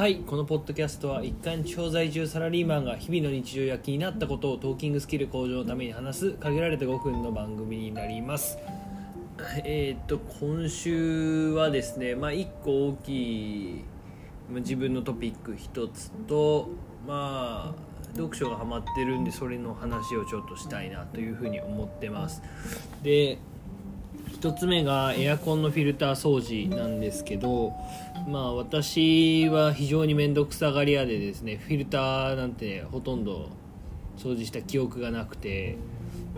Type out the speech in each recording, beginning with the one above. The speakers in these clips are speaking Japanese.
はいこのポッドキャストは一貫地方在住サラリーマンが日々の日常や気になったことをトーキングスキル向上のために話す限られた5分の番組になります。えー、っと今週はですねまあ1個大きい自分のトピック1つとまあ読書がハマってるんでそれの話をちょっとしたいなというふうに思ってます。で1つ目がエアコンのフィルター掃除なんですけど、まあ、私は非常に面倒くさがり屋でですねフィルターなんてほとんど掃除した記憶がなくて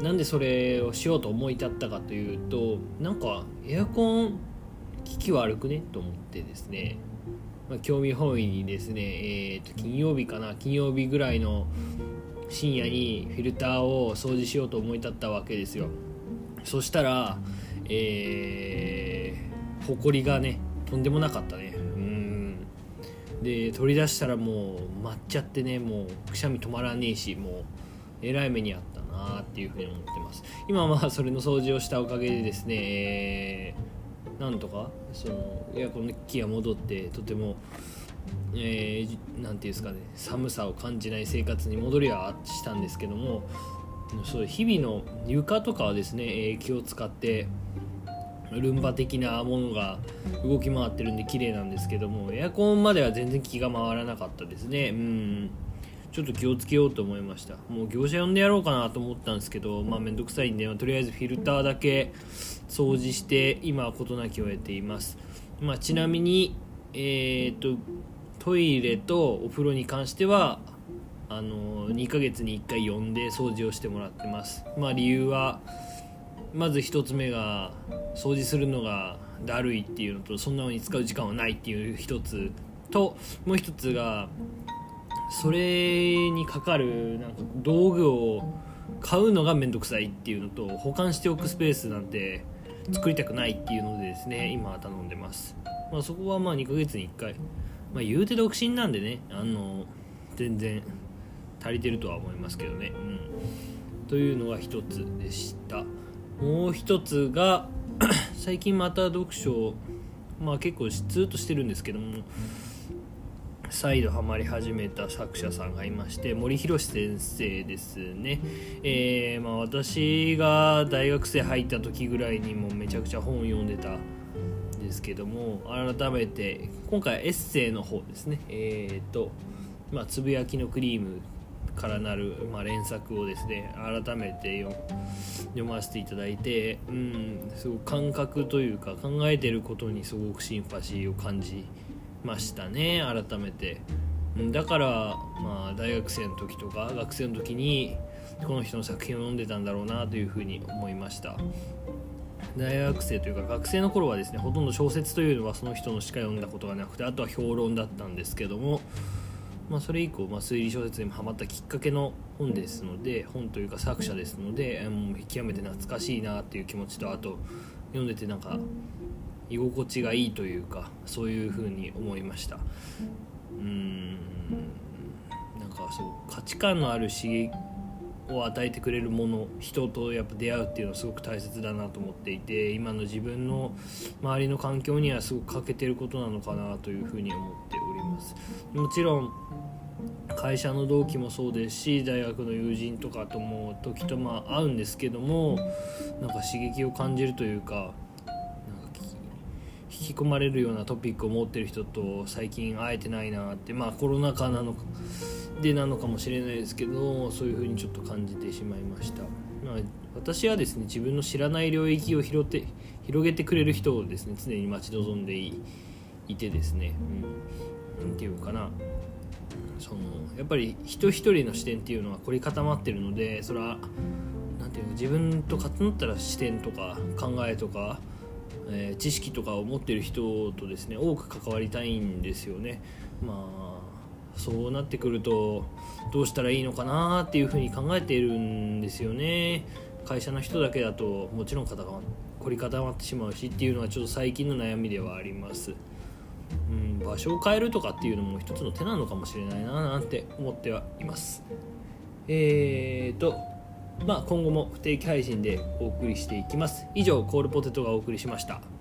なんでそれをしようと思い立ったかというとなんかエアコン効き悪くねと思ってですね、まあ、興味本位にですね、えー、と金曜日かな金曜日ぐらいの深夜にフィルターを掃除しようと思い立ったわけですよ。そしたらえー、埃がねとんでもなかったね。うん。で取り出したらもう舞っちゃってねもうくしゃみ止まらねえしもうえらい目にあったなっていうふうに思ってます。今はまあそれの掃除をしたおかげでですね、えー、なんとかそのエアコンの気が戻ってとてもえー、ていうんですかね寒さを感じない生活に戻りはしたんですけどもそう日々の床とかはですね、えー、気を使ってルンバ的なものが動き回ってるんで綺麗なんですけどもエアコンまでは全然気が回らなかったですね。うん。ちょっと気をつけようと思いました。もう業者呼んでやろうかなと思ったんですけどまあ面倒くさいんで、まあ、とりあえずフィルターだけ掃除して今は事なきを得ています、まあ、ちなみにえー、っとトイレとお風呂に関してはあの2ヶ月に1回呼んで掃除をしてもらってます。まあ理由はまず1つ目が掃除するのがだるいっていうのとそんなのに使う時間はないっていう1つともう1つがそれにかかるなんか道具を買うのが面倒くさいっていうのと保管しておくスペースなんて作りたくないっていうのでですね今は頼んでます、まあ、そこはまあ2ヶ月に1回、まあ、言うて独身なんでねあの全然足りてるとは思いますけどね、うん、というのが1つでした。もう1つが 最近また読書まあ結構ずっとしてるんですけども再度ハマり始めた作者さんがいまして森博先生ですね、えー、まあ、私が大学生入った時ぐらいにもめちゃくちゃ本を読んでたんですけども改めて今回エッセイの方ですね。えっ、ー、とまあ、つぶやきのクリームからなる、まあ、連作をですね改めて読ませていただいてうんすごく感覚というか考えてることにすごくシンパシーを感じましたね改めて。だから、まあ、大学生の時とか学生の時にこの人の作品を読んでたんだろうなというふうに思いました。大学生というか学生の頃はですねほとんど小説というのはその人のしか読んだことがなくてあとは評論だったんですけどもまあ、それ以降、まあ、推理小説にもハマったきっかけの本ですので本というか作者ですのでもう極めて懐かしいなっていう気持ちとあと読んでてなんか居心地がいいというかそういうふうに思いました。うん。なんかそう価値観のある刺激を与えてくれるもの人とやっぱ出会うっていうのはすごく大切だなと思っていて今の自分の周りの環境にはすごく欠けてることなのかなというふうに思っております。もちろん会社の同期もそうですし大学の友人とかとも時とまあ会うんですけどもなんか刺激を感じるというか引き込まれるようなトピックを持ってる人と最近会えてないなってまあコロナ禍なのかでなのかもしれないですけどそういう風にちょっと感じてしまいました、まあ、私はですね自分の知らない領域を広て広げてくれる人をですね常に待ち望んでいてですね。うん、ていうかな。そのやっぱり人一人の視点っていうのは凝り固まってるのでそれはなんていうの自分と重なったら視点とか考えとか、えー、知識とかを持ってる人とですね多く関わりたいんですよね。まあそうなってくるとどうしたらいいのかなっていうふうに考えているんですよね。会社の人だけだともちろん肩が凝り固まってしまうしっていうのはちょっと最近の悩みではあります、うん、場所を変えるとかっていうのも一つの手なのかもしれないななんて思ってはいます。えーとまあ今後も不定期配信でお送りしていきます。以上コールポテトがお送りしました。